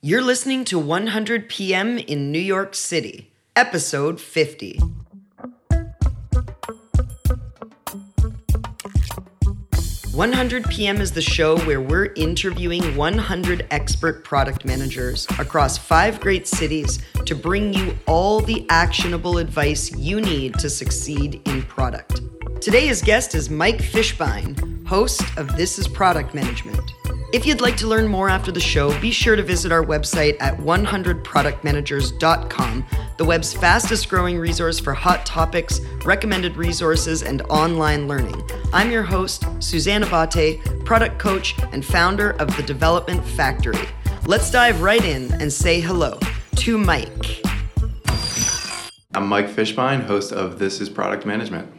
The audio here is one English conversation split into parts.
You're listening to 100 PM in New York City, episode 50. One Hundred PM is the show where we're interviewing 100 expert product managers across five great cities to bring you all the actionable advice you need to succeed in product. Today's guest is Mike Fishbein, host of This is Product Management. If you'd like to learn more after the show, be sure to visit our website at 100productmanagers.com, the web's fastest growing resource for hot topics, recommended resources, and online learning. I'm your host, Suzanne Abate, product coach and founder of the Development Factory. Let's dive right in and say hello to Mike. I'm Mike Fishbein, host of This is Product Management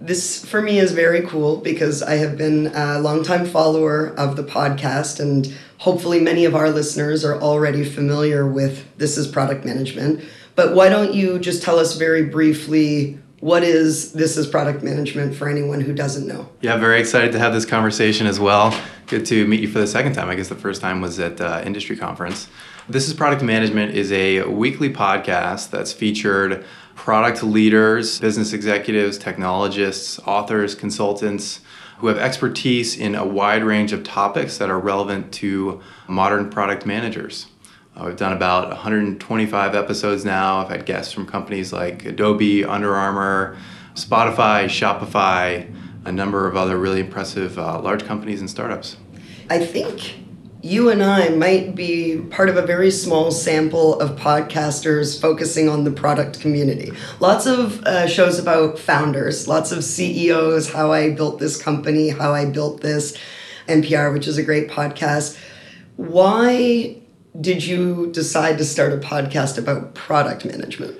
this for me is very cool because I have been a longtime follower of the podcast, and hopefully, many of our listeners are already familiar with this is product management. But why don't you just tell us very briefly what is this is product management for anyone who doesn't know? Yeah, very excited to have this conversation as well. Good to meet you for the second time. I guess the first time was at uh, industry conference. This is product management is a weekly podcast that's featured product leaders, business executives, technologists, authors, consultants who have expertise in a wide range of topics that are relevant to modern product managers. Uh, we've done about 125 episodes now. I've had guests from companies like Adobe, Under Armour, Spotify, Shopify, a number of other really impressive uh, large companies and startups. I think you and I might be part of a very small sample of podcasters focusing on the product community. Lots of uh, shows about founders, lots of CEOs, how I built this company, how I built this, NPR, which is a great podcast. Why did you decide to start a podcast about product management?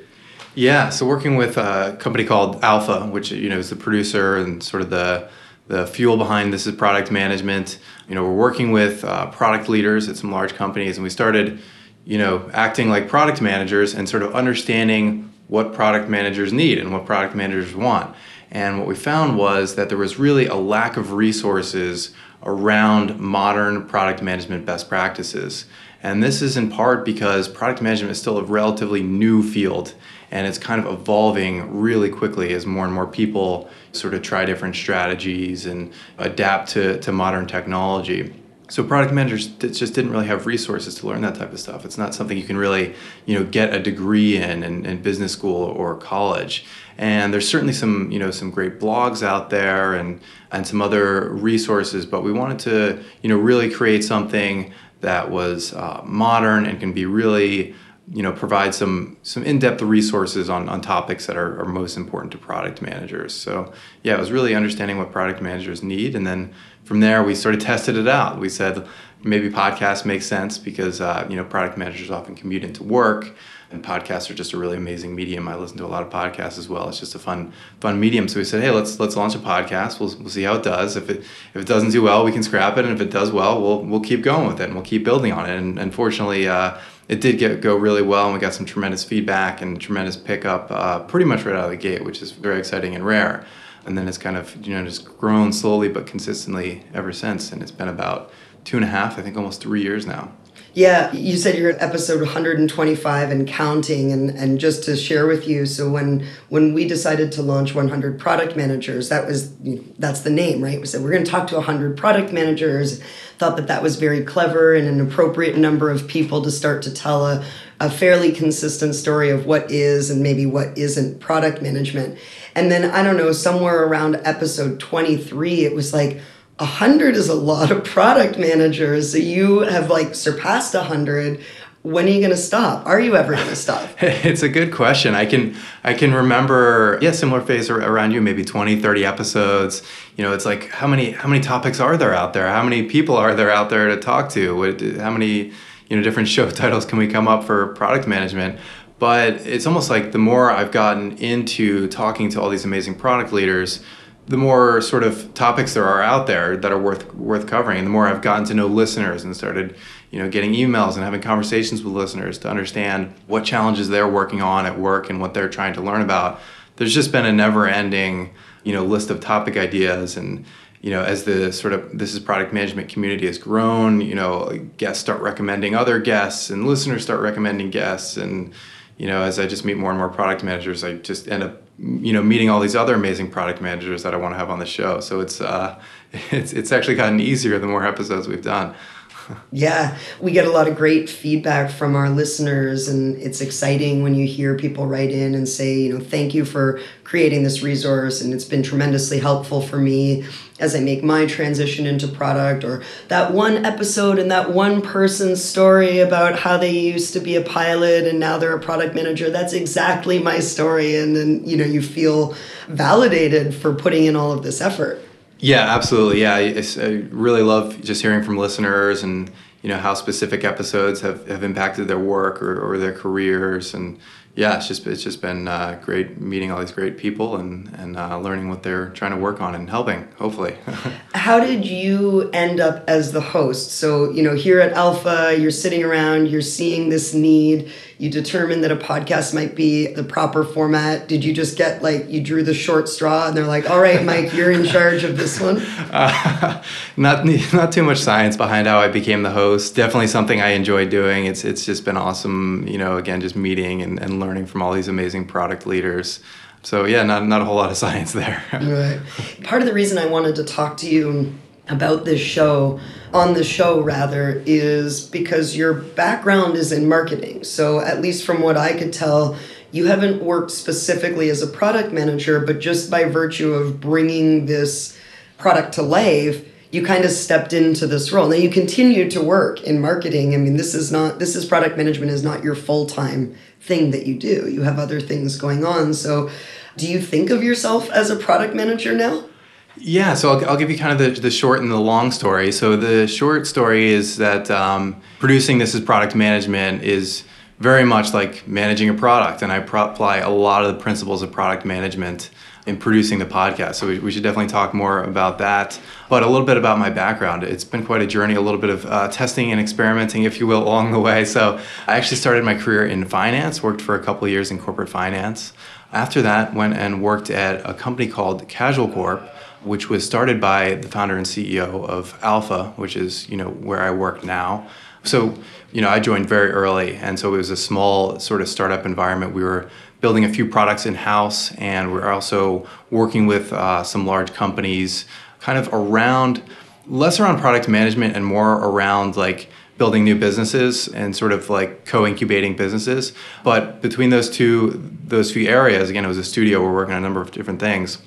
Yeah, so working with a company called Alpha, which you know is the producer and sort of the the fuel behind this is product management. You know, we're working with uh, product leaders at some large companies, and we started, you know, acting like product managers and sort of understanding what product managers need and what product managers want. And what we found was that there was really a lack of resources around modern product management best practices. And this is in part because product management is still a relatively new field and it's kind of evolving really quickly as more and more people sort of try different strategies and adapt to, to modern technology. So product managers just didn't really have resources to learn that type of stuff. It's not something you can really, you know, get a degree in, in in, business school or college. And there's certainly some, you know, some great blogs out there and and some other resources. But we wanted to, you know, really create something that was uh, modern and can be really you know provide some some in-depth resources on, on topics that are, are most important to product managers. So yeah it was really understanding what product managers need and then from there we sort of tested it out. We said maybe podcasts make sense because uh, you know product managers often commute into work and podcasts are just a really amazing medium. I listen to a lot of podcasts as well. It's just a fun fun medium. So we said hey let's let's launch a podcast. We'll, we'll see how it does. If it if it doesn't do well we can scrap it and if it does well we'll we'll keep going with it and we'll keep building on it. And unfortunately uh, it did get go really well, and we got some tremendous feedback and tremendous pickup uh, pretty much right out of the gate, which is very exciting and rare. And then it's kind of you know just grown slowly but consistently ever since, and it's been about two and a half, I think, almost three years now. Yeah, you said you're at episode 125 and counting and, and just to share with you, so when when we decided to launch 100 product managers, that was you know, that's the name, right? We said we're going to talk to 100 product managers. Thought that that was very clever and an appropriate number of people to start to tell a a fairly consistent story of what is and maybe what isn't product management. And then I don't know, somewhere around episode 23, it was like, a hundred is a lot of product managers. So you have like surpassed a hundred. When are you going to stop? Are you ever going to stop? it's a good question. I can I can remember yeah similar phase around you maybe 20 30 episodes. You know, it's like how many how many topics are there out there? How many people are there out there to talk to? How many you know different show titles can we come up for product management? But it's almost like the more I've gotten into talking to all these amazing product leaders, the more sort of topics there are out there that are worth worth covering, the more I've gotten to know listeners and started, you know, getting emails and having conversations with listeners to understand what challenges they're working on at work and what they're trying to learn about. There's just been a never-ending, you know, list of topic ideas and you know, as the sort of this is product management community has grown, you know, guests start recommending other guests and listeners start recommending guests. And, you know, as I just meet more and more product managers, I just end up, you know, meeting all these other amazing product managers that I want to have on the show. So it's, uh, it's, it's actually gotten easier the more episodes we've done. Yeah, we get a lot of great feedback from our listeners, and it's exciting when you hear people write in and say, you know, thank you for creating this resource, and it's been tremendously helpful for me as I make my transition into product, or that one episode and that one person's story about how they used to be a pilot and now they're a product manager. That's exactly my story, and then you know you feel validated for putting in all of this effort. Yeah, absolutely. Yeah, I, I really love just hearing from listeners and you know how specific episodes have, have impacted their work or, or their careers. And yeah it's just it's just been uh, great meeting all these great people and and uh, learning what they're trying to work on and helping hopefully. How did you end up as the host? So you know here at alpha you're sitting around you're seeing this need you determined that a podcast might be the proper format. Did you just get like you drew the short straw and they're like all right mike you're in charge of this one uh, not not too much science behind how i became the host. Definitely something i enjoy doing. It's it's just been awesome you know again just meeting and, and learning from all these amazing product leaders. So yeah not, not a whole lot of science there. Right. Part of the reason i wanted to talk to you about this show on the show rather is because your background is in marketing. So at least from what i could tell you haven't worked specifically as a product manager but just by virtue of bringing this product to life you kind of stepped into this role. Now you continue to work in marketing. I mean this is not this is product management is not your full-time thing that you do. You have other things going on. So do you think of yourself as a product manager now yeah, so I'll, I'll give you kind of the, the short and the long story. So the short story is that um, producing this as product management is very much like managing a product, and I pro- apply a lot of the principles of product management in producing the podcast. So we, we, should definitely talk more about that. But a little bit about my background. It's been quite a journey, a little bit of uh, testing and experimenting, if you will, along the way. So I actually started my career in finance, worked for a couple of years in corporate finance. After that, went and worked at a company called Casual Corp which was started by the founder and CEO of Alpha, which is you know where I work now. So you know I joined very early, and so it was a small sort of startup environment. We were building a few products in house, and we're also working with uh, some large companies, kind of around less around product management and more around like building new businesses and sort of like co-incubating businesses. But between those two those few areas, again, it was a studio. We're working on a number of different things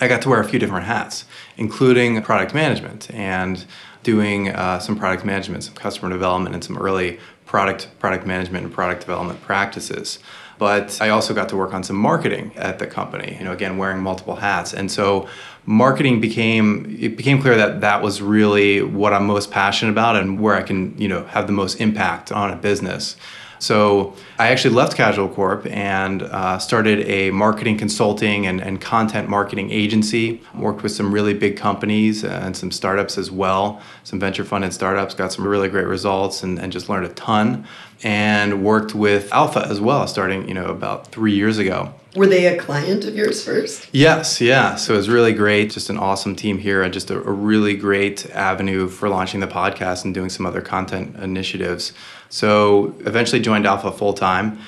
I got to wear a few different hats, including product management and doing uh, some product management, some customer development, and some early product product management and product development practices. But I also got to work on some marketing at the company. You know, again, wearing multiple hats, and so marketing became it became clear that that was really what I'm most passionate about and where I can you know have the most impact on a business. So I actually left Casual Corp and uh, started a marketing consulting and, and content marketing agency. Worked with some really big companies and some startups as well, some venture funded startups, got some really great results and, and just learned a ton. And worked with Alpha as well, starting you know about three years ago. Were they a client of yours first? Yes, yeah. So it was really great. Just an awesome team here and just a, a really great avenue for launching the podcast and doing some other content initiatives. So eventually joined Alpha full time.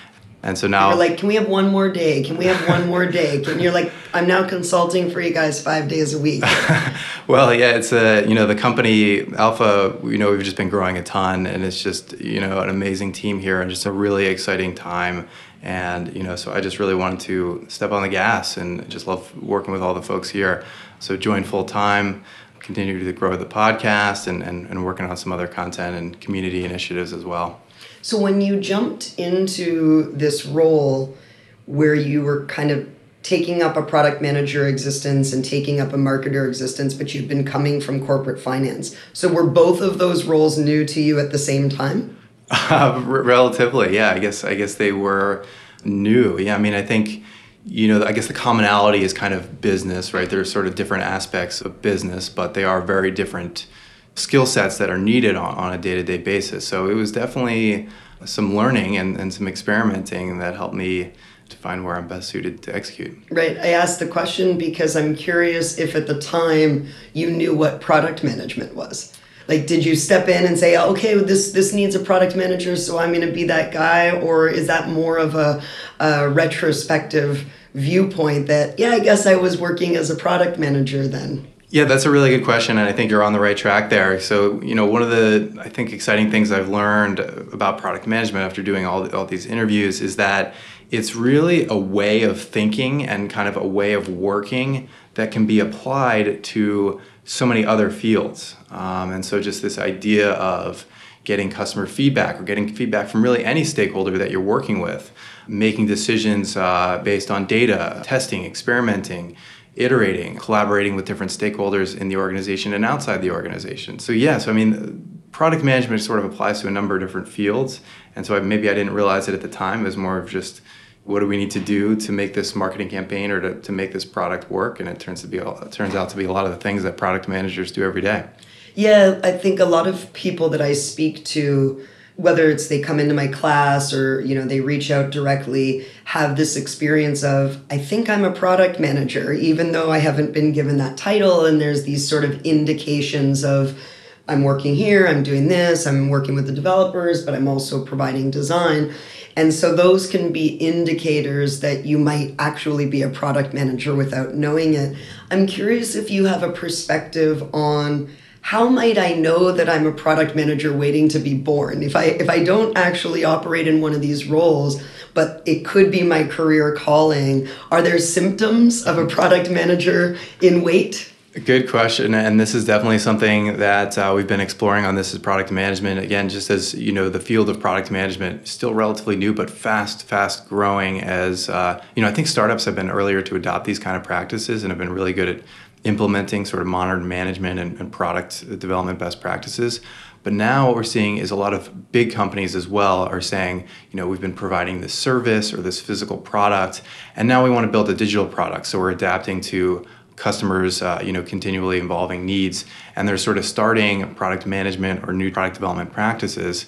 And so now, you're like, can we have one more day? Can we have one more day? Can you're like, I'm now consulting for you guys five days a week. well, yeah, it's a you know the company Alpha. You know, we've just been growing a ton, and it's just you know an amazing team here, and just a really exciting time. And you know, so I just really wanted to step on the gas, and just love working with all the folks here. So join full time continue to grow the podcast and, and, and working on some other content and community initiatives as well. So when you jumped into this role where you were kind of taking up a product manager existence and taking up a marketer existence, but you've been coming from corporate finance. So were both of those roles new to you at the same time? Uh, relatively, yeah. I guess I guess they were new. Yeah, I mean, I think you know, I guess the commonality is kind of business, right? There's sort of different aspects of business, but they are very different skill sets that are needed on, on a day to day basis. So it was definitely some learning and, and some experimenting that helped me to find where I'm best suited to execute. Right. I asked the question because I'm curious if at the time you knew what product management was. Like, did you step in and say, okay, this this needs a product manager, so I'm going to be that guy, or is that more of a, a retrospective viewpoint that, yeah, I guess I was working as a product manager then? Yeah, that's a really good question, and I think you're on the right track there. So, you know, one of the I think exciting things I've learned about product management after doing all all these interviews is that it's really a way of thinking and kind of a way of working that can be applied to so many other fields. Um, and so, just this idea of getting customer feedback or getting feedback from really any stakeholder that you're working with, making decisions uh, based on data, testing, experimenting iterating, collaborating with different stakeholders in the organization and outside the organization. So yes, I mean, product management sort of applies to a number of different fields, and so maybe I didn't realize it at the time. It was more of just what do we need to do to make this marketing campaign or to, to make this product work, and it turns to be it turns out to be a lot of the things that product managers do every day. Yeah, I think a lot of people that I speak to whether it's they come into my class or you know they reach out directly have this experience of i think i'm a product manager even though i haven't been given that title. And there's these sort of indications of i'm working here i'm doing this i'm working with the developers but i'm also providing design and so those can be indicators that you might actually be a product manager without knowing it i'm curious if you have a perspective on how might I know that I'm a product manager waiting to be born? If I if I don't actually operate in one of these roles, but it could be my career calling, are there symptoms of a product manager in wait? Good question, and this is definitely something that uh, we've been exploring on this is product management. Again, just as you know, the field of product management still relatively new, but fast, fast growing. As uh, you know, I think startups have been earlier to adopt these kind of practices and have been really good at implementing sort of modern management and, and, product development best practices. But now what we're seeing is a lot of big companies as well are saying, you know, we've been providing this service or this physical product, and now we want to build a digital product. So we're adapting to customers, uh, you know, continually evolving needs, and they're sort of starting product management or new product development practices.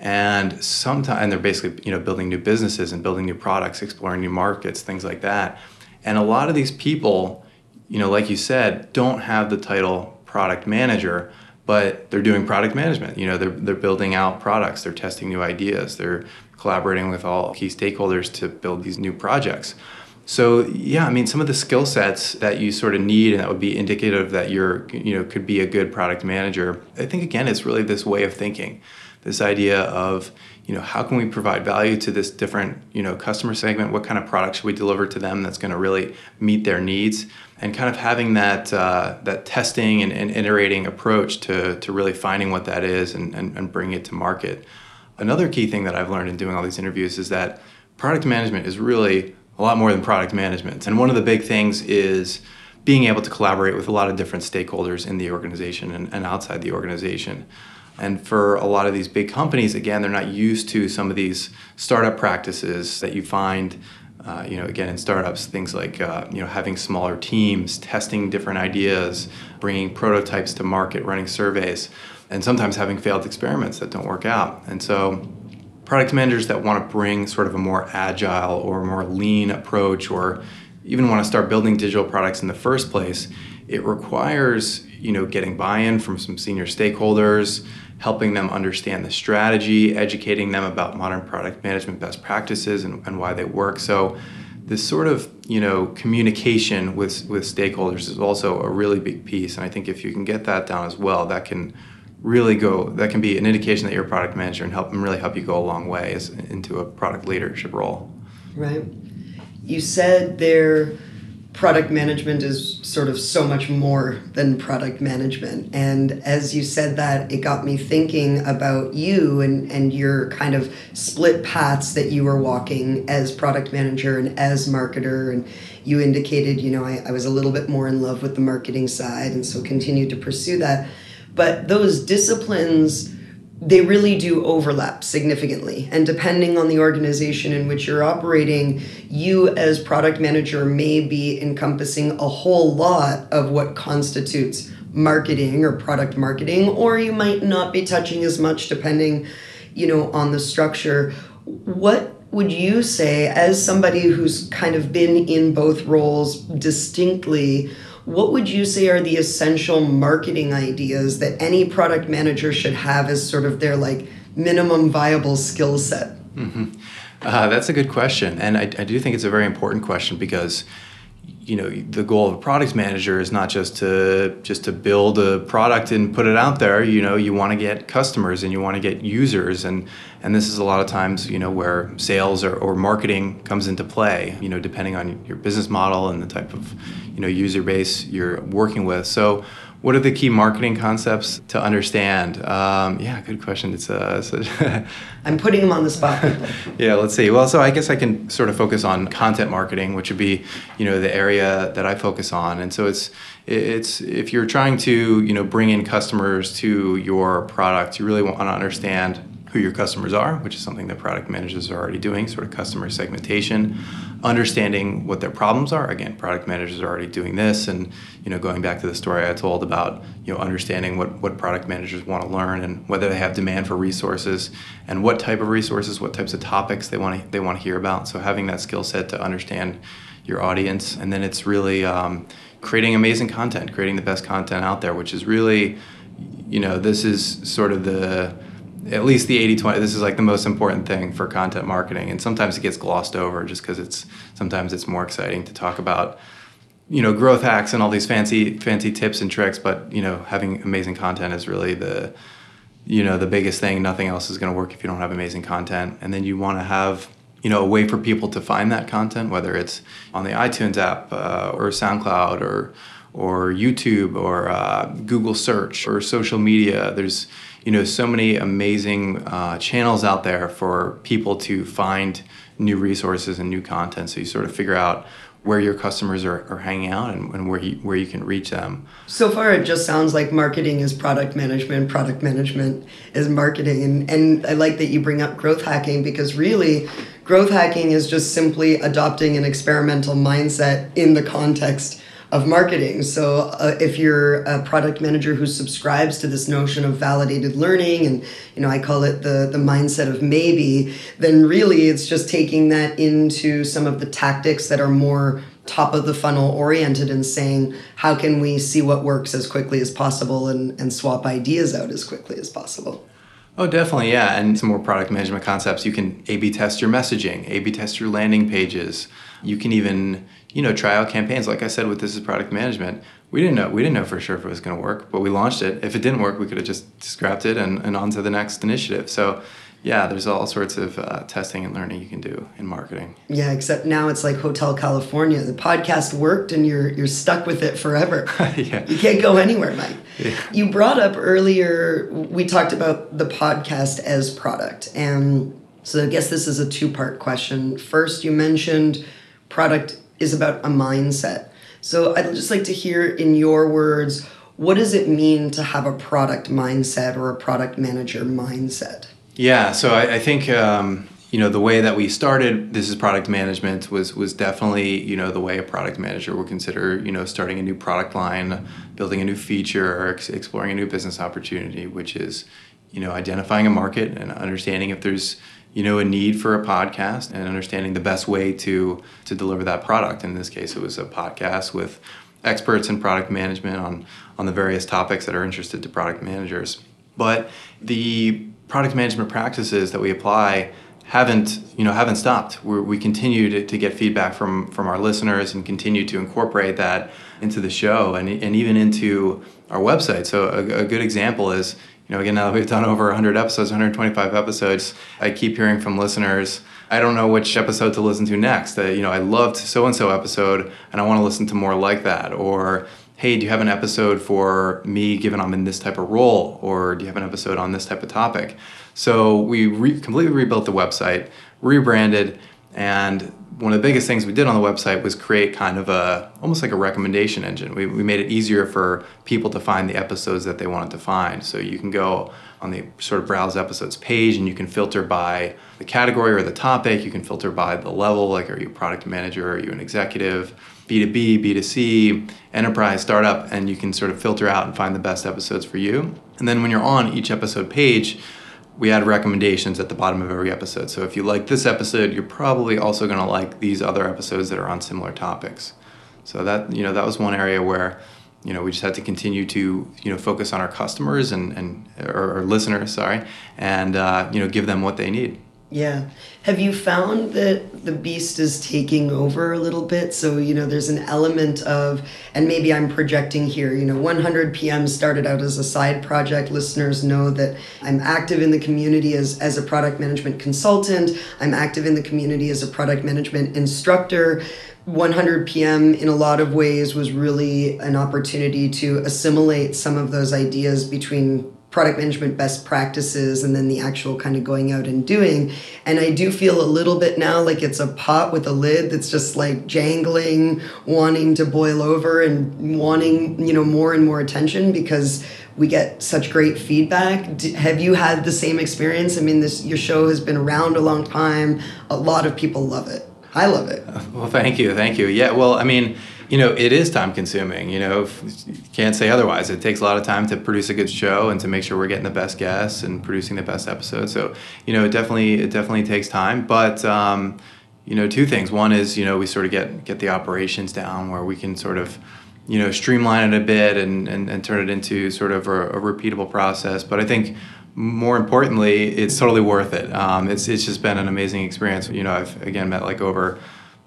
And sometimes, they're basically, you know, building new businesses and building new products, exploring new markets, things like that. And a lot of these people, you know, like you said, don't have the title product manager, but they're doing product management. You know, they're, they're building out products, they're testing new ideas, they're collaborating with all key stakeholders to build these new projects. So yeah, I mean, some of the skill sets that you sort of need and that would be indicative that you're, you know, could be a good product manager. I think again, it's really this way of thinking, this idea of, you know, how can we provide value to this different, you know, customer segment? What kind of product should we deliver to them that's going to really meet their needs? and kind of having that uh, that testing and, and, iterating approach to, to really finding what that is and, and, and bringing it to market. Another key thing that I've learned in doing all these interviews is that product management is really a lot more than product management. And one of the big things is being able to collaborate with a lot of different stakeholders in the organization and, and outside the organization. And for a lot of these big companies, again, they're not used to some of these startup practices that you find uh, you know, again, in startups, things like uh, you know having smaller teams, testing different ideas, bringing prototypes to market, running surveys, and sometimes having failed experiments that don't work out. And so, product managers that want to bring sort of a more agile or more lean approach, or even want to start building digital products in the first place, it requires you know getting buy-in from some senior stakeholders helping them understand the strategy, educating them about modern product management best practices and, and why they work. So this sort of you know communication with with stakeholders is also a really big piece and i think if you can get that down as well that can really go that can be an indication that you're a product manager and help and really help you go a long way as, into a product leadership role right you said their product management is sort of so much more than product management. And as you said that, it got me thinking about you and, and your kind of split paths that you were walking as product manager and as marketer. And you indicated, you know, I, I was a little bit more in love with the marketing side and so continued to pursue that. But those disciplines they really do overlap significantly. And depending on the organization in which you're operating, you as product manager may be encompassing a whole lot of what constitutes marketing or product marketing, or you might not be touching as much depending, you know, on the structure. What would you say, as somebody who's kind of been in both roles distinctly, what would you say are the essential marketing ideas that any product manager should have as sort of their like minimum viable skill set? Mm-hmm. Uh, that's a good question, and I, I do think it's a very important question because you know the goal of a product manager is not just to just to build a product and put it out there. You know you want to get customers and you want to get users. And and this is a lot of times you know where sales or, or marketing comes into play you know depending on your business model and the type of you know user base you're working with. So what are the key marketing concepts to understand? Um, yeah, good question. It's, uh, i I'm putting them on the spot. yeah, let's see. Well, so I guess I can sort of focus on content marketing, which would be, you know, the area that I focus on. And so it's it's if you're trying to, you know, bring in customers to your product, you really want to understand who your customers are, which is something that product managers are already doing, sort of customer segmentation, understanding what their problems are. Again, product managers are already doing this, and you know, going back to the story I told about you know understanding what what product managers want to learn and whether they have demand for resources and what type of resources, what types of topics they want to they want to hear about. So having that skill set to understand your audience, and then it's really um, creating amazing content, creating the best content out there, which is really, you know, this is sort of the at least the 80 20 this is like the most important thing for content marketing and sometimes it gets glossed over just because it's sometimes it's more exciting to talk about you know growth hacks and all these fancy fancy tips and tricks but you know having amazing content is really the you know the biggest thing. Nothing else is going to work if you don't have amazing content. And then you want to have you know a way for people to find that content whether it's on the itunes app uh, or soundcloud or or youtube or uh, google search or social media. There's you know so many amazing uh, channels out there for people to find new resources and new content so you sort of figure out where your customers are, are hanging out and, and where you where you can reach them. So far it just sounds like marketing is product management, product management is marketing and, and I like that you bring up growth hacking because really growth hacking is just simply adopting an experimental mindset in the context of marketing. So uh, if you're a product manager who subscribes to this notion of validated learning and you know I call it the the mindset of maybe, then really it's just taking that into some of the tactics that are more top of the funnel oriented and saying how can we see what works as quickly as possible and, and swap ideas out as quickly as possible. Oh, definitely, yeah. And some more product management concepts. You can A B test your messaging, A B test your landing pages. You can even you know, try out campaigns. Like I said, with this is product management, we didn't know we didn't know for sure if it was going to work, but we launched it. If it didn't work, we could have just scrapped it and, and on to the next initiative. So, yeah, there's all sorts of uh, testing and learning you can do in marketing. Yeah, except now it's like Hotel California. The podcast worked, and you're you're stuck with it forever. yeah. You can't go anywhere, Mike. Yeah. You brought up earlier. We talked about the podcast as product, and so I guess this is a two part question. First, you mentioned product is about a mindset. So I'd just like to hear in your words, what does it mean to have a product mindset or a product manager mindset? Yeah, so I, I think um, you know the way that we started this is product management was was definitely you know the way a product manager would consider you know starting a new product line, building a new feature, or ex- exploring a new business opportunity, which is you know identifying a market and understanding if there's you know a need for a podcast and understanding the best way to to deliver that product. In this case it was a podcast with experts in product management on on the various topics that are interested to product managers. But the product management practices that we apply haven't you know haven't stopped We're, we continue to, to get feedback from from our listeners and continue to incorporate that into the show and, and even into our website so a, a good example is you know, again, now that we've done over 100 episodes, 125 episodes, I keep hearing from listeners, I don't know which episode to listen to next. Uh, you know, I loved so and so episode, and I want to listen to more like that. Or, hey, do you have an episode for me given I'm in this type of role? Or do you have an episode on this type of topic? So we re- completely rebuilt the website, rebranded, and one of the biggest things we did on the website was create kind of a almost like a recommendation engine. We, we made it easier for people to find the episodes that they wanted to find. So you can go on the sort of browse episodes page and you can filter by the category or the topic. You can filter by the level, like are you a product manager, are you an executive, B2B, B2C, enterprise, startup, and you can sort of filter out and find the best episodes for you. And then when you're on each episode page, we add recommendations at the bottom of every episode. So if you like this episode, you're probably also going to like these other episodes that are on similar topics. So that you know that was one area where you know we just had to continue to you know focus on our customers and and or, or listeners, sorry, and uh, you know give them what they need. Yeah. Have you found that the beast is taking over a little bit? So, you know, there's an element of, and maybe I'm projecting here, you know, 100 PM started out as a side project. Listeners know that I'm active in the community as, as a product management consultant, I'm active in the community as a product management instructor. 100 PM in a lot of ways was really an opportunity to assimilate some of those ideas between product management best practices and then the actual kind of going out and doing. And I do feel a little bit now like it's a pot with a lid that's just like jangling, wanting to boil over and wanting, you know, more and more attention because we get such great feedback. Have you had the same experience? I mean, this your show has been around a long time. A lot of people love it. I love it. Well, thank you, thank you. Yeah, well, I mean, you know, it is time consuming. You know, can't say otherwise. It takes a lot of time to produce a good show and to make sure we're getting the best guests and producing the best episodes. So, you know, it definitely it definitely takes time. But um, you know, two things. One is you know we sort of get get the operations down where we can sort of you know streamline it a bit and and, and turn it into sort of a, a repeatable process. But I think more importantly, it's totally worth it. Um, it's it's just been an amazing experience. You know, I've again met like over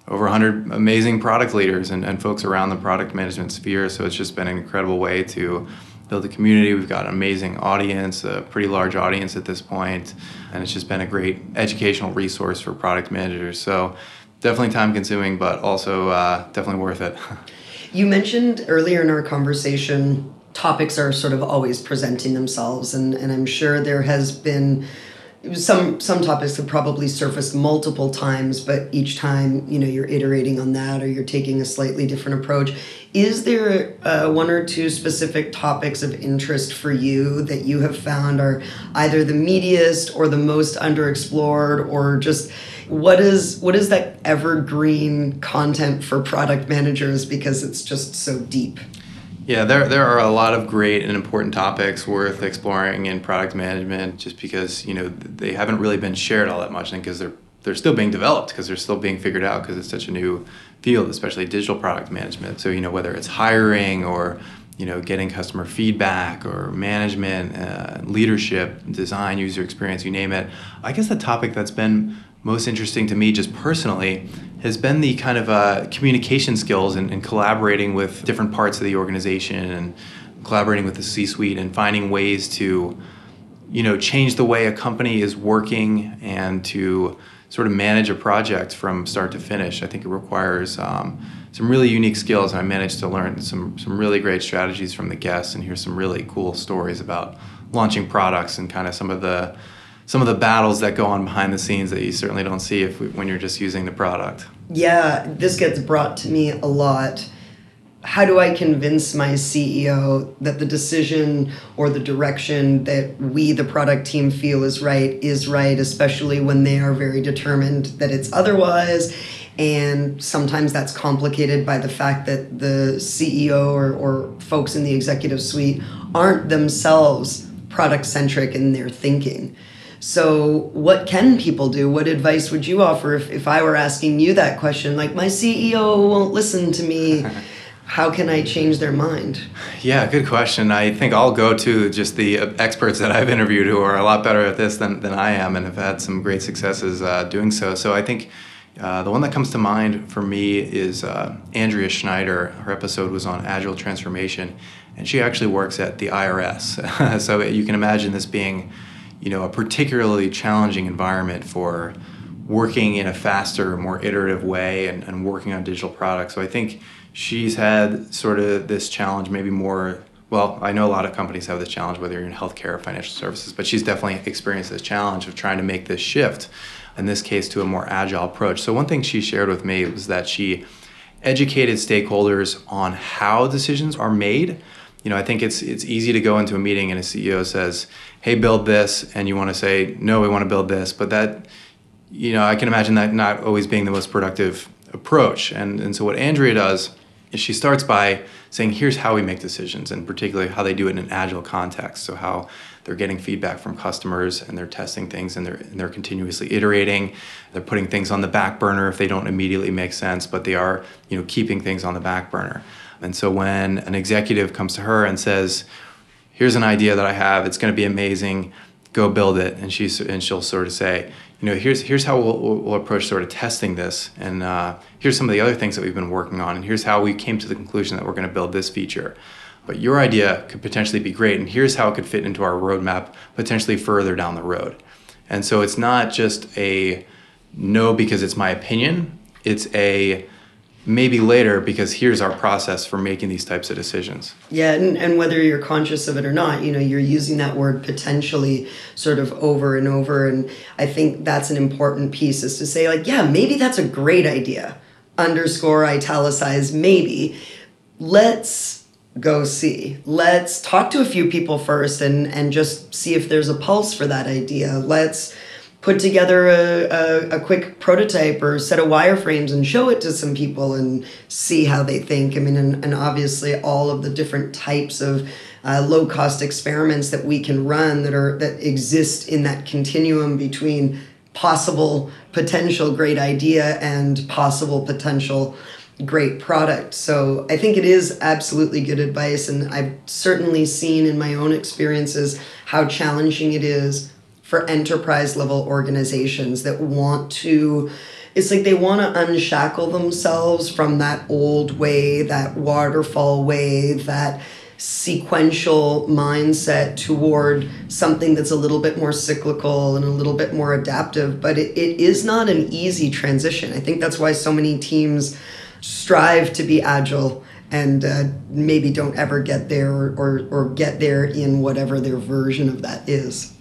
over 100 amazing product leaders and, and folks around the product management sphere. So it's just been an incredible way to build a community. We've got an amazing audience, a pretty large audience at this point, and it's just been a great educational resource for product managers. So definitely time consuming, but also uh, definitely worth it. You mentioned earlier in our conversation topics are sort of always presenting themselves and, and I'm sure there has been some some topics have probably surfaced multiple times but each time you know you're iterating on that or you're taking a slightly different approach. Is there uh, one or two specific topics of interest for you that you have found are either the meatiest or the most underexplored or just what is what is that evergreen content for product managers because it's just so deep yeah, there, there are a lot of great and important topics worth exploring in product management just because, you know, they haven't really been shared all that much and because they're they're still being developed because they're still being figured out because it's such a new field, especially digital product management. So, you know, whether it's hiring or, you know, getting customer feedback or management, uh, leadership, design, user experience, you name it. I guess the topic that's been most interesting to me just personally has been the kind of uh, communication skills and, and, collaborating with different parts of the organization and collaborating with the C-suite and finding ways to, you know, change the way a company is working and to sort of manage a project from start to finish. I think it requires um, some really unique skills, and I managed to learn some some really great strategies from the guests and hear some really cool stories about launching products and kind of some of the some of the battles that go on behind the scenes that you certainly don't see if when you're just using the product. Yeah, this gets brought to me a lot. How do I convince my CEO that the decision or the direction that we, the product team, feel is right is right, especially when they are very determined that it's otherwise? And sometimes that's complicated by the fact that the CEO or, or folks in the executive suite aren't themselves product centric in their thinking. So, what can people do? What advice would you offer if, if I were asking you that question? Like, my CEO won't listen to me. How can I change their mind? Yeah, good question. I think I'll go to just the experts that I've interviewed who are a lot better at this than, than I am and have had some great successes uh, doing so. So, I think uh, the one that comes to mind for me is uh, Andrea Schneider. Her episode was on agile transformation, and she actually works at the IRS. so, you can imagine this being you know, a particularly challenging environment for working in a faster, more iterative way and, and working on digital products. So I think she's had sort of this challenge, maybe more. Well, I know a lot of companies have this challenge, whether you're in healthcare or financial services, but she's definitely experienced this challenge of trying to make this shift, in this case, to a more agile approach. So, one thing she shared with me was that she educated stakeholders on how decisions are made you know, I think it's it's easy to go into a meeting and a CEO says, "Hey, build this," and you want to say, "No, we want to build this," but that, you know, I can imagine that not always being the most productive approach. And and so what Andrea does is she starts by saying, here's how we make decisions, and particularly how they do it in an agile context. So, how they're getting feedback from customers and they're testing things and they're, and they're continuously iterating. They're putting things on the back burner if they don't immediately make sense, but they are you know, keeping things on the back burner. And so, when an executive comes to her and says, here's an idea that I have, it's going to be amazing, go build it, and, she's, and she'll sort of say, you know, here's here's how we'll, we'll approach sort of testing this, and uh, here's some of the other things that we've been working on, and here's how we came to the conclusion that we're going to build this feature. But your idea could potentially be great, and here's how it could fit into our roadmap potentially further down the road. And so it's not just a no because it's my opinion. It's a maybe later because here's our process for making these types of decisions. Yeah, and, and whether you're conscious of it or not, you know, you're using that word potentially sort of over and over. And I think that's an important piece is to say, like, yeah, maybe that's a great idea. Underscore italicize, maybe. Let's go see. Let's talk to a few people first and, and just see if there's a pulse for that idea. Let's put together a, a, a, quick prototype or set of wireframes and show it to some people and see how they think. I mean, and, and obviously all of the different types of uh, low cost experiments that we can run that are that exist in that continuum between possible potential great idea and possible potential great product. So I think it is absolutely good advice, and I've certainly seen in my own experiences how challenging it is for enterprise level organizations that want to it's like they want to unshackle themselves from that old way that waterfall way that sequential mindset toward something that's a little bit more cyclical and a little bit more adaptive. But it, it is not an easy transition. I think that's why so many teams strive to be agile and uh, maybe don't ever get there or, or, or get there in whatever their version of that is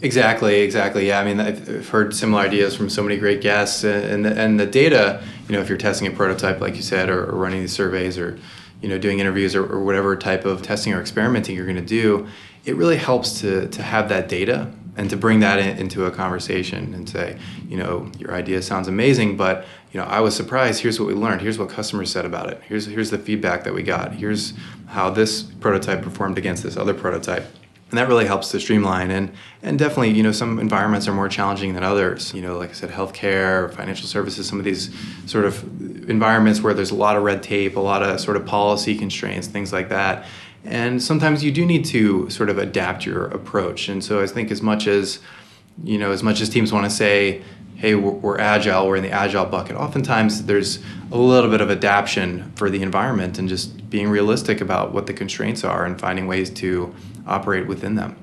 Exactly, exactly. Yeah, I mean, I've heard similar ideas from so many great guests, and the, and the data. You know, if you're testing a prototype, like you said, or, or running these surveys, or you know, doing interviews, or, or whatever type of testing or experimenting you're going to do, it really helps to to have that data and to bring that in, into a conversation and say, you know, your idea sounds amazing, but you know, I was surprised. Here's what we learned. Here's what customers said about it. Here's here's the feedback that we got. Here's how this prototype performed against this other prototype and that really helps to streamline and and definitely you know some environments are more challenging than others. You know like i said healthcare financial services some of these sort of environments where there's a lot of red tape a lot of sort of policy constraints things like that. And sometimes you do need to sort of adapt your approach. And so i think as much as you know as much as teams want to say hey we're, we're agile we're in the agile bucket oftentimes there's a little bit of adaptation for the environment and just being realistic about what the constraints are and finding ways to operate within them.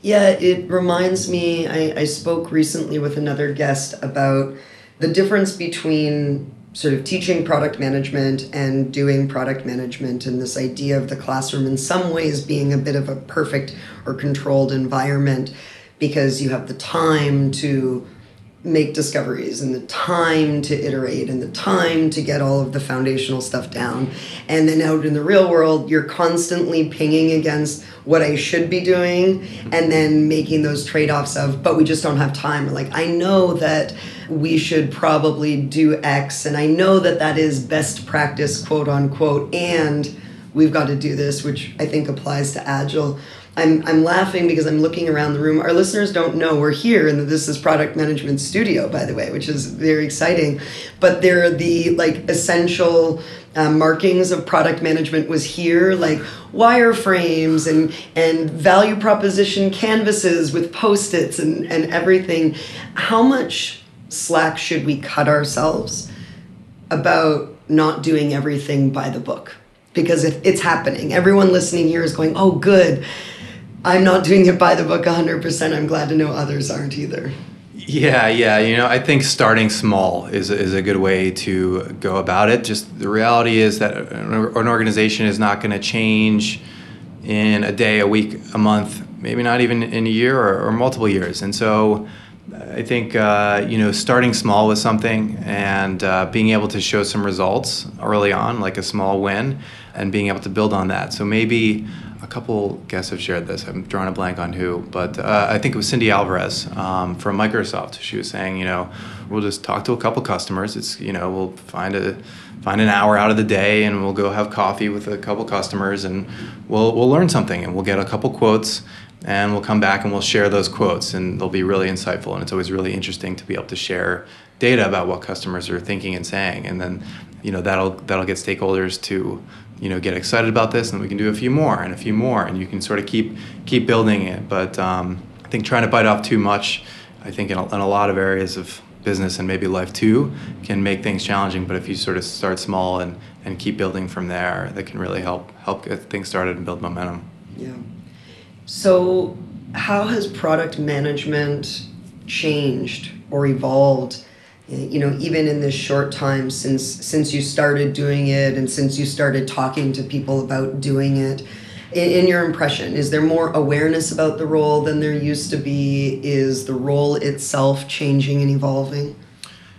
Yeah, it reminds me. I, I spoke recently with another guest about the difference between sort of teaching product management and doing product management and this idea of the classroom in some ways being a bit of a perfect or controlled environment because you have the time to make discoveries and the time to iterate and the time to get all of the foundational stuff down. And then out in the real world, you're constantly pinging against what I should be doing and then making those trade offs of, but we just don't have time. Like, I know that we should probably do X, and I know that that is best practice, quote unquote, and we've got to do this, which I think applies to Agile I'm, I'm laughing because I'm looking around the room. Our listeners don't know we're here the This is Product Management Studio, by the way, which is very exciting. But there are the like essential uh, markings of product management was here, like wireframes and and value proposition canvases with post-its and, and everything. How much slack should we cut ourselves about not doing everything by the book? Because if it's happening, everyone listening here is going, oh good I'm not doing it by the book 100%. I'm glad to know others aren't either. Yeah, yeah. You know, I think starting small is, is a good way to go about it. Just the reality is that an organization is not going to change in a day, a week, a month, maybe not even in a year or, or multiple years. And so I think, uh, you know, starting small with something and uh, being able to show some results early on, like a small win, and being able to build on that. So maybe couple guests have shared this. I'm drawing a blank on who, but uh, I think it was Cindy Alvarez um, from Microsoft. She was saying, you know, we'll just talk to a couple customers. It's you know, we'll find a find an hour out of the day and we'll go have coffee with a couple customers and we'll we'll learn something and we'll get a couple quotes and we'll come back and we'll share those quotes and they'll be really insightful. And it's always really interesting to be able to share data about what customers are thinking and saying. And then you know that'll that'll get stakeholders to you know get excited about this and we can do a few more and a few more and you can sort of keep keep building it. But um, i think trying to bite off too much i think in a, in a lot of areas of business and maybe life too can make things challenging. But if you sort of start small and and keep building from there that can really help help get things started and build momentum. Yeah so how has product management changed or evolved you know even in this short time since since you started doing it and since you started talking to people about doing it? In, your impression is there more awareness about the role than there used to be? Is the role itself changing and evolving?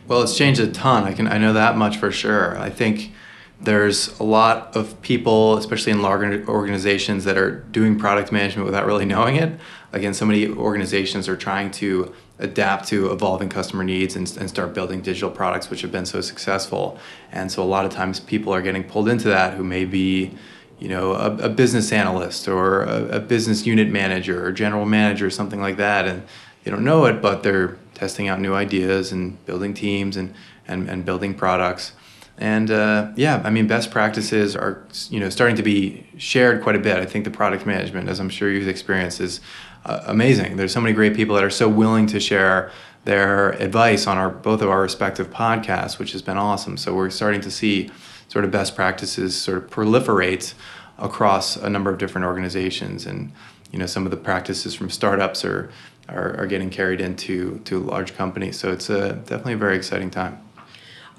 Well it's changed a ton. I can i know that much for sure. I think there's a lot of people especially in large organizations that are doing product management without really knowing it. Again so many organizations are trying to adapt to evolving customer needs and, and start building digital products which have been so successful. And so a lot of times people are getting pulled into that who may be you know a, a business analyst or a, a, business unit manager or general manager or something like that. And they don't know it but they're testing out new ideas and building teams and and, and building products and uh, yeah i mean best practices are you know starting to be shared quite a bit i think the product management as i'm sure you've experienced is uh, amazing. There's so many great people that are so willing to share their advice on our both of our respective podcasts, which has been awesome. So we're starting to see sort of best practices sort of proliferate across a number of different organizations, and you know some of the practices from startups are are, are getting carried into to large companies. So it's a definitely a very exciting time.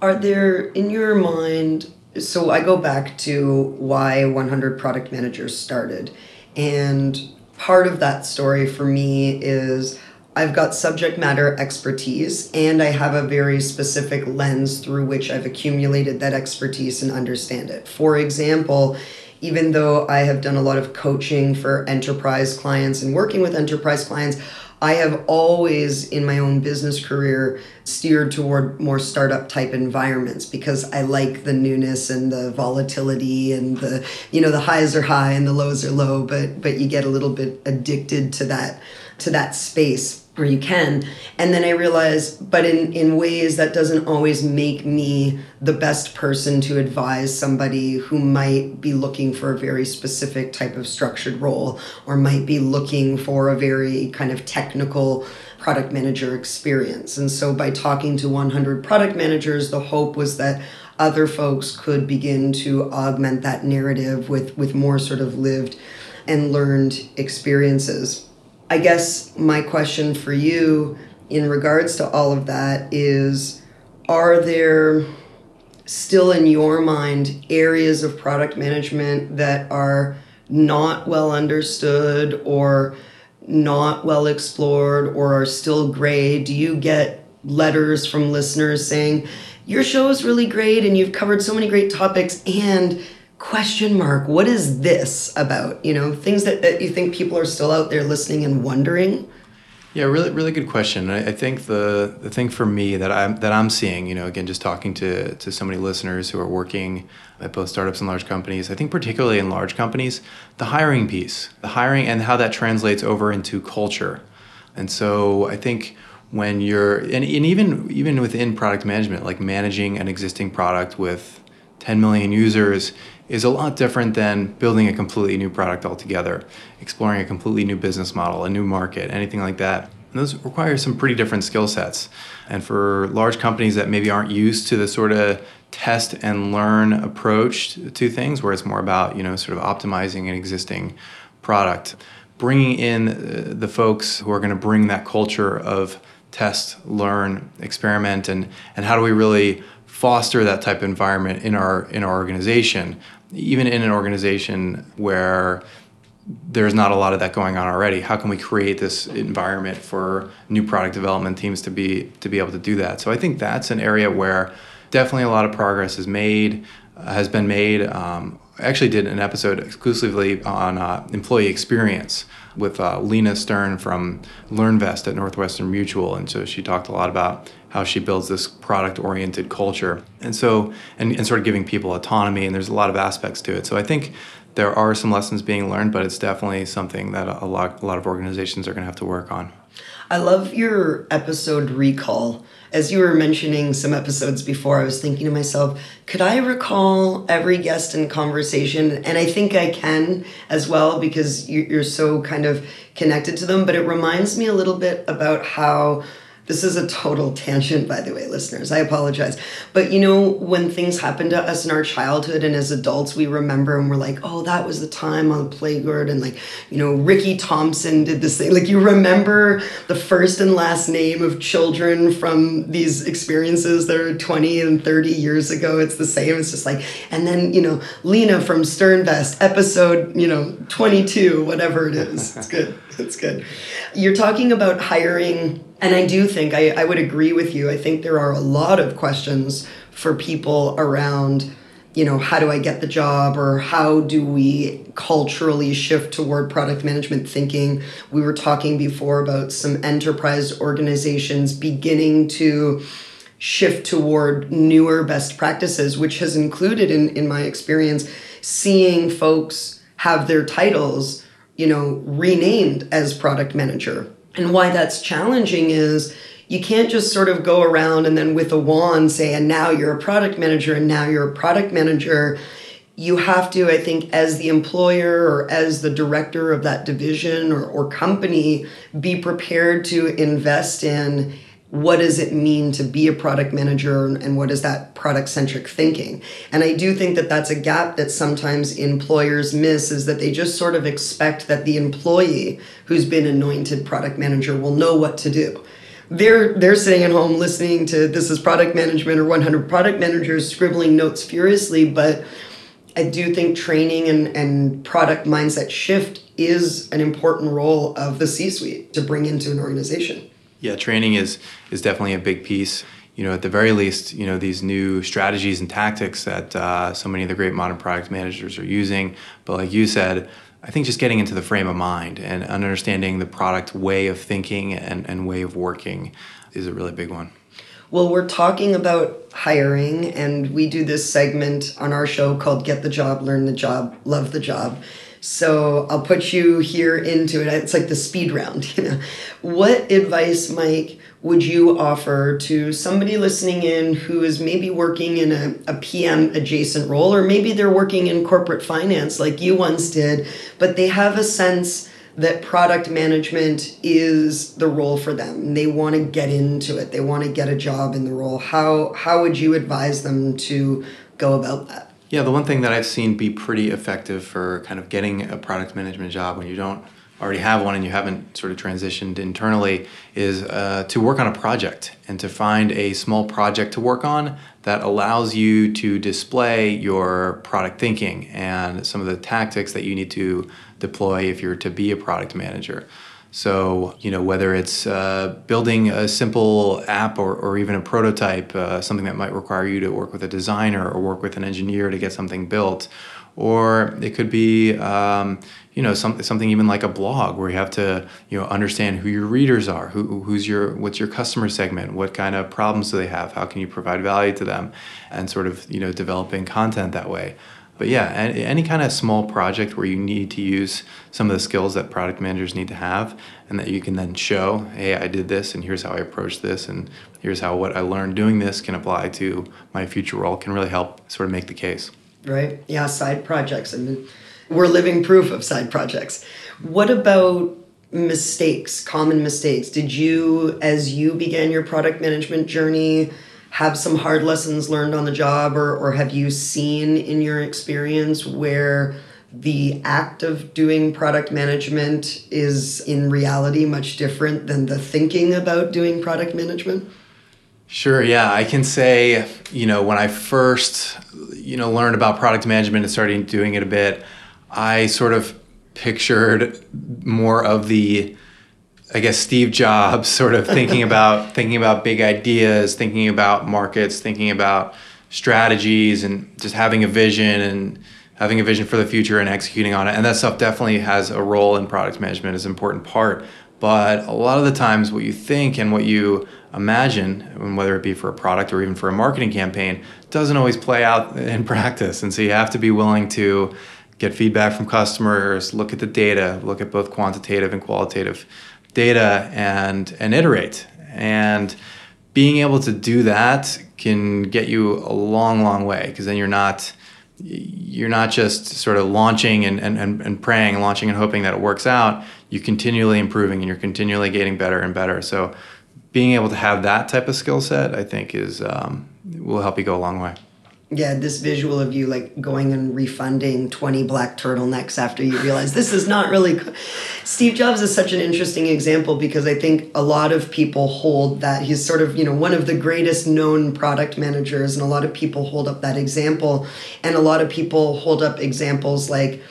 Are there in your mind? So I go back to why 100 product managers started, and part of that story for me is I've got subject matter expertise and I have a very specific lens through which I've accumulated that expertise and understand it. For example, even though I have done a lot of coaching for enterprise clients and working with enterprise clients, I have always, in my own business career, steered toward more startup type environments because I like the newness and the volatility and the, you know, the highs are high and the lows are low, but but you get a little bit addicted to that to that space where you can. And then i realize but in in ways that doesn't always make me the best person to advise somebody who might be looking for a very specific type of structured role or might be looking for a very kind of technical product manager experience. And so by talking to 100 product managers the hope was that other folks could begin to augment that narrative with with more sort of lived and learned experiences I guess my question for you in regards to all of that is are there still in your mind areas of product management that are not well understood or not well explored or are still gray? Do you get letters from listeners saying, Your show is really great and you've covered so many great topics and question mark what is this about? You know things that, that you think people are still out there listening and wondering? Yeah really really good question. I, I, think the the thing for me that i'm that i'm seeing you know again just talking to to so many listeners who are working at both startups and large companies i think particularly in large companies the hiring piece the hiring and how that translates over into culture. And so i think when you're and, and even even within product management like managing an existing product with 10 million users is a lot different than building a completely new product altogether, exploring a completely new business model, a new market, anything like that. And those require some pretty different skill sets. And for large companies that maybe aren't used to the sort of test and learn approach to things, where it's more about, you know, sort of optimizing an existing product, bringing in uh, the folks who are going to bring that culture of test, learn, experiment, and, and how do we really foster that type of environment in our in our organization, even in an organization where there's not a lot of that going on already. How can we create this environment for new product development teams to be to be able to do that? So I think that's an area where definitely a lot of progress is made, has been made. Um, I actually did an episode exclusively on uh, employee experience with uh, Lena Stern from LearnVest at Northwestern Mutual, and so she talked a lot about how she builds this product-oriented culture, and so and, and sort of giving people autonomy. And there's a lot of aspects to it. So I think there are some lessons being learned, but it's definitely something that a lot a lot of organizations are going to have to work on. I love your episode recall. As you were mentioning some episodes before, I was thinking to myself, could I recall every guest in conversation? And I think I can as well because you're so kind of connected to them. But it reminds me a little bit about how this is a total tangent, by the way, listeners. I apologize. But you know, when things happen to us in our childhood and as adults, we remember and we're like, oh, that was the time on the playground. And like, you know, Ricky Thompson did this thing. Like, you remember the first and last name of children from these experiences that are 20 and 30 years ago. It's the same. It's just like, and then, you know, Lena from SternVest, episode, you know, 22, whatever it is. It's good. It's good. You're talking about hiring and I do think I, I would agree with you. I think there are a lot of questions for people around, you know, how do I get the job or how do we culturally shift toward product management thinking? We were talking before about some enterprise organizations beginning to shift toward newer best practices, which has included, in, in my experience, seeing folks have their titles, you know, renamed as product manager and why that's challenging is you can't just sort of go around and then with a wand say, and now you're a product manager, and now you're a product manager. You have to, I think, as the employer or as the director of that division or, or company, be prepared to invest in what does it mean to be a product manager and what is that product centric thinking? And i do think that that's a gap that sometimes employers miss is that they just sort of expect that the employee who's been anointed product manager will know what to do. They're they're sitting at home listening to this is product management or 100 product managers scribbling notes furiously but i do think training and, and product mindset shift is an important role of the c suite to bring into an organization yeah, training is is definitely a big piece. You know, at the very least, you know these new strategies and tactics that uh, so many of the great modern product managers are using. But like you said, I think just getting into the frame of mind and understanding the product way of thinking and, and way of working is a really big one. Well, we're talking about hiring, and we do this segment on our show called Get the Job, Learn the Job, Love the Job. So I'll put you here into it. It's like the speed round, you know. What advice, Mike, would you offer to somebody listening in who is maybe working in a, a PM adjacent role, or maybe they're working in corporate finance like you once did, but they have a sense that product management is the role for them. They want to get into it. They want to get a job in the role. How how would you advise them to go about that? Yeah, the one thing that I've seen be pretty effective for kind of getting a product management job when you don't already have one and you haven't sort of transitioned internally is uh, to work on a project and to find a small project to work on that allows you to display your product thinking and some of the tactics that you need to deploy if you're to be a product manager. So, you know, whether it's uh, building a simple app or, or even a prototype, uh, something that might require you to work with a designer or work with an engineer to get something built, or it could be, um, you know, some, something even like a blog where you have to, you know, understand who your readers are, who, who's your, what's your customer segment, what kind of problems do they have, how can you provide value to them, and sort of, you know, developing content that way. But yeah, any kind of small project where you need to use some of the skills that product managers need to have, and that you can then show, hey, I did this, and here's how I approached this, and here's how what I learned doing this can apply to my future role, can really help sort of make the case. Right. Yeah, side projects. I mean, we're living proof of side projects. What about mistakes, common mistakes? Did you, as you began your product management journey, have some hard lessons learned on the job or, or have you seen in your experience where the act of doing product management is in reality much different than the thinking about doing product management? Sure, yeah. I can say, you know, when I first, you know, learned about product management and started doing it a bit, I sort of pictured more of the I guess Steve Jobs sort of thinking about thinking about big ideas, thinking about markets, thinking about strategies, and just having a vision and having a vision for the future and executing on it. And that stuff definitely has a role in product management as an important part. But a lot of the times, what you think and what you imagine, whether it be for a product or even for a marketing campaign, doesn't always play out in practice. And so you have to be willing to get feedback from customers, look at the data, look at both quantitative and qualitative data, and and iterate. And being able to do that can get you a long, long way because then you're not you're not just sort of launching and, and, and praying, launching and hoping that it works out. You're continually improving and you're continually getting better and better. So being able to have that type of skill set, I think, is um, will help you go a long way. Yeah, this visual of you like going and refunding 20 black turtlenecks after you realize this is not really. Co- Steve Jobs is such an interesting example because I think a lot of people hold that he's sort of, you know, one of the greatest known product managers, and a lot of people hold up that example. And a lot of people hold up examples like,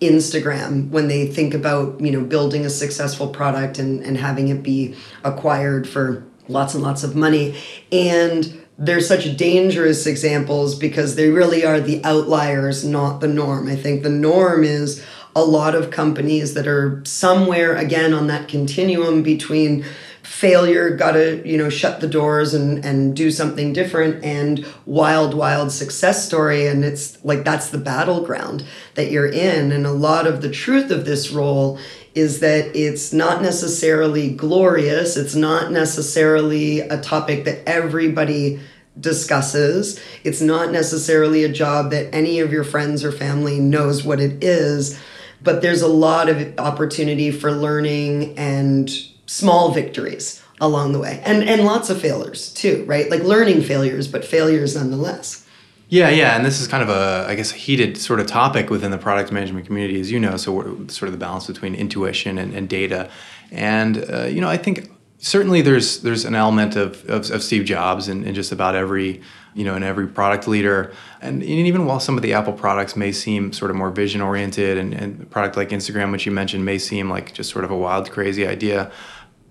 Instagram when they think about you know building a successful product and, and having it be acquired for lots and lots of money and they're such dangerous examples because they really are the outliers not the norm. I think the norm is a lot of companies that are somewhere again on that continuum between failure gotta you know shut the doors and and do something different and wild wild success story. And it's like that's the battleground that you're in. And a lot of the truth of this role is that it's not necessarily glorious it's not necessarily a topic that everybody discusses it's not necessarily a job that any of your friends or family knows what it is but there's a lot of opportunity for learning and small victories along the way and and lots of failures too right? Like learning failures but failures nonetheless yeah yeah and this is kind of a i guess a heated sort of topic within the product management community as you know so sort of the balance between intuition and, and data. And uh, you know i think certainly there's there's an element of, of, of steve jobs in just about every you know in every product leader. And, and even while some of the apple products may seem sort of more vision oriented and, and product like instagram which you mentioned may seem like just sort of a wild crazy idea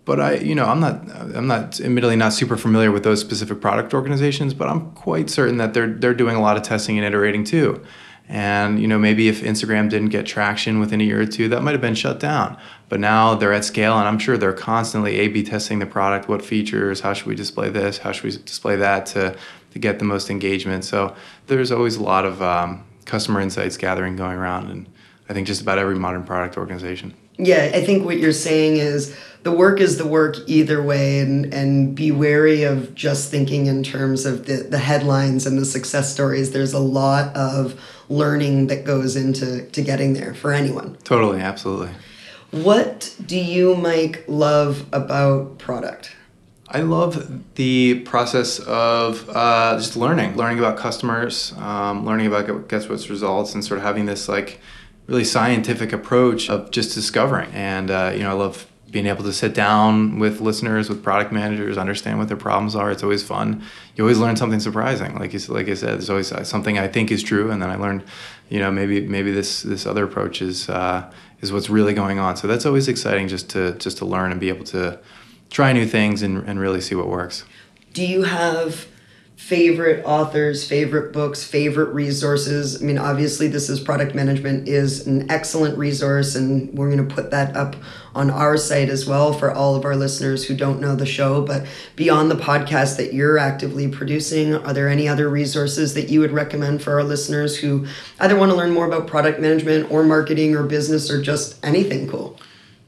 but I, you know, I'm not, I'm not, admittedly not super familiar with those specific product organizations, but I'm quite certain that they're they're doing a lot of testing and iterating too. And you know, maybe if Instagram didn't get traction within a year or two, that might have been shut down. But now they're at scale, and I'm sure they're constantly A/B testing the product. What features? How should we display this? How should we display that to to get the most engagement? So there's always a lot of um, customer insights gathering going around, and I think just about every modern product organization. Yeah, I think what you're saying is the work is the work either way and and be wary of just thinking in terms of the, the headlines and the success stories. There's a lot of learning that goes into to getting there for anyone. Totally, absolutely. What do you, Mike, love about product? I love the process of uh, just learning, learning about customers, um, learning about guess what's results, and sort of having this like really scientific approach of just discovering. And uh, you know, I love being able to sit down with listeners, with product managers, understand what their problems are. It's always fun. You always learn something surprising. Like you, like I said, there's always uh, something I think is true, and then I learned, you know, maybe maybe this this other approach is uh, is what's really going on. So that's always exciting, just to just to learn and be able to try new things and, and really see what works. Do you have favorite authors, favorite books, favorite resources. I mean, obviously, this is product management is an excellent resource, and we're going to put that up on our site as well for all of our listeners who don't know the show. But beyond the podcast that you're actively producing, are there any other resources that you would recommend for our listeners who either want to learn more about product management or marketing or business or just anything cool?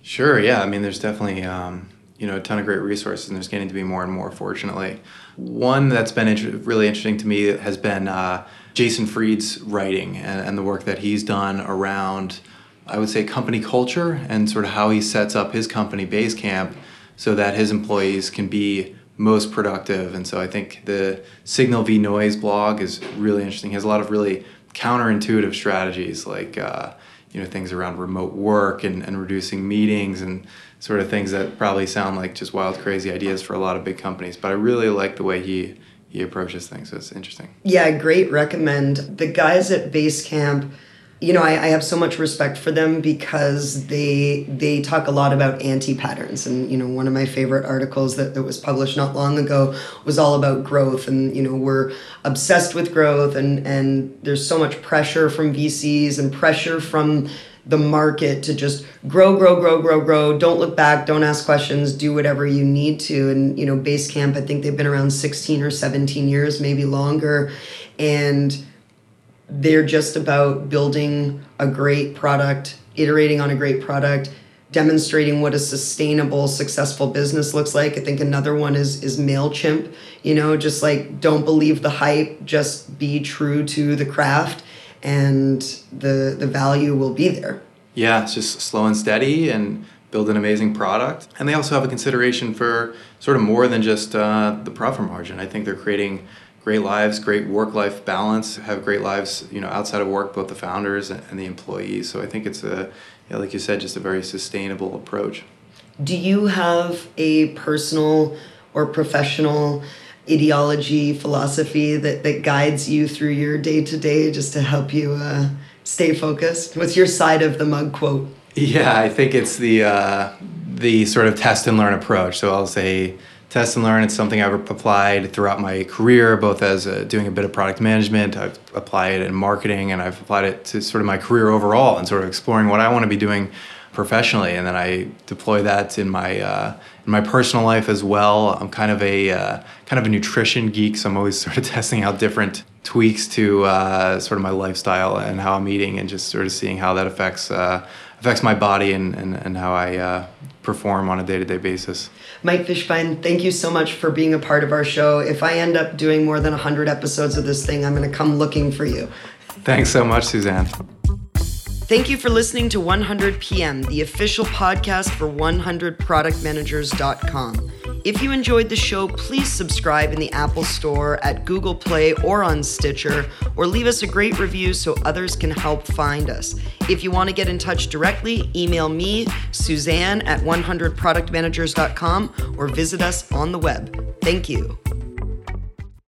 Sure. Yeah. I mean, there's definitely. Um you know a ton of great resources and there's getting to be more and more fortunately. One that's been inter- really interesting to me has been uh, jason fried's writing and, and, the work that he's done around i would say company culture and sort of how he sets up his company basecamp so that his employees can be most productive. And so i think the signal v noise blog is really interesting. He has a lot of really counterintuitive strategies like uh, you know things around remote work and, and reducing meetings and sort of things that probably sound like just wild crazy ideas for a lot of big companies but i really like the way he he approaches things. So it's interesting. Yeah great recommend. The guys at basecamp you know, I, I, have so much respect for them because they they talk a lot about anti patterns. And you know, one of my favorite articles that, that was published not long ago was all about growth. And you know, we're obsessed with growth, and and there's so much pressure from VCs and pressure from the market to just grow, grow, grow, grow, grow. Don't look back. Don't ask questions. Do whatever you need to. And you know, Basecamp, I think they've been around 16 or 17 years, maybe longer, and they're just about building a great product, iterating on a great product, demonstrating what a sustainable, successful business looks like. I think another one is is Mailchimp. You know, just like don't believe the hype, just be true to the craft, and the the value will be there. Yeah, it's just slow and steady and build an amazing product. And they also have a consideration for sort of more than just uh, the profit margin. I think they're creating great lives, great work-life balance, have great lives, you know, outside of work, both the founders and the employees. So I think it's a, you know, like you said, just a very sustainable approach. Do you have a personal or professional ideology, philosophy that, that guides you through your day to day just to help you uh, stay focused? What's your side of the mug quote? Yeah, I think it's the uh, the sort of test and learn approach. So I'll say test and learn. It's something I've applied throughout my career, both as a, doing a bit of product management. I've applied it in marketing, and I've applied it to sort of my career overall, and sort of exploring what I want to be doing professionally. And then I deploy that in my uh, in my personal life as well. I'm kind of a uh, kind of a nutrition geek, so I'm always sort of testing out different tweaks to uh, sort of my lifestyle and how I'm eating, and just sort of seeing how that affects uh, affects my body and, and, and how I uh, perform on a day to day basis. Mike Fishbein, thank you so much for being a part of our show. If I end up doing more than 100 episodes of this thing, I'm going to come looking for you. Thanks so much, Suzanne. Thank you for listening to 100 PM, the official podcast for 100productmanagers.com. If you enjoyed the show, please subscribe in the Apple Store, at Google Play, or on Stitcher, or leave us a great review so others can help find us. If you want to get in touch directly, email me, Suzanne at 100productmanagers.com, or visit us on the web. Thank you.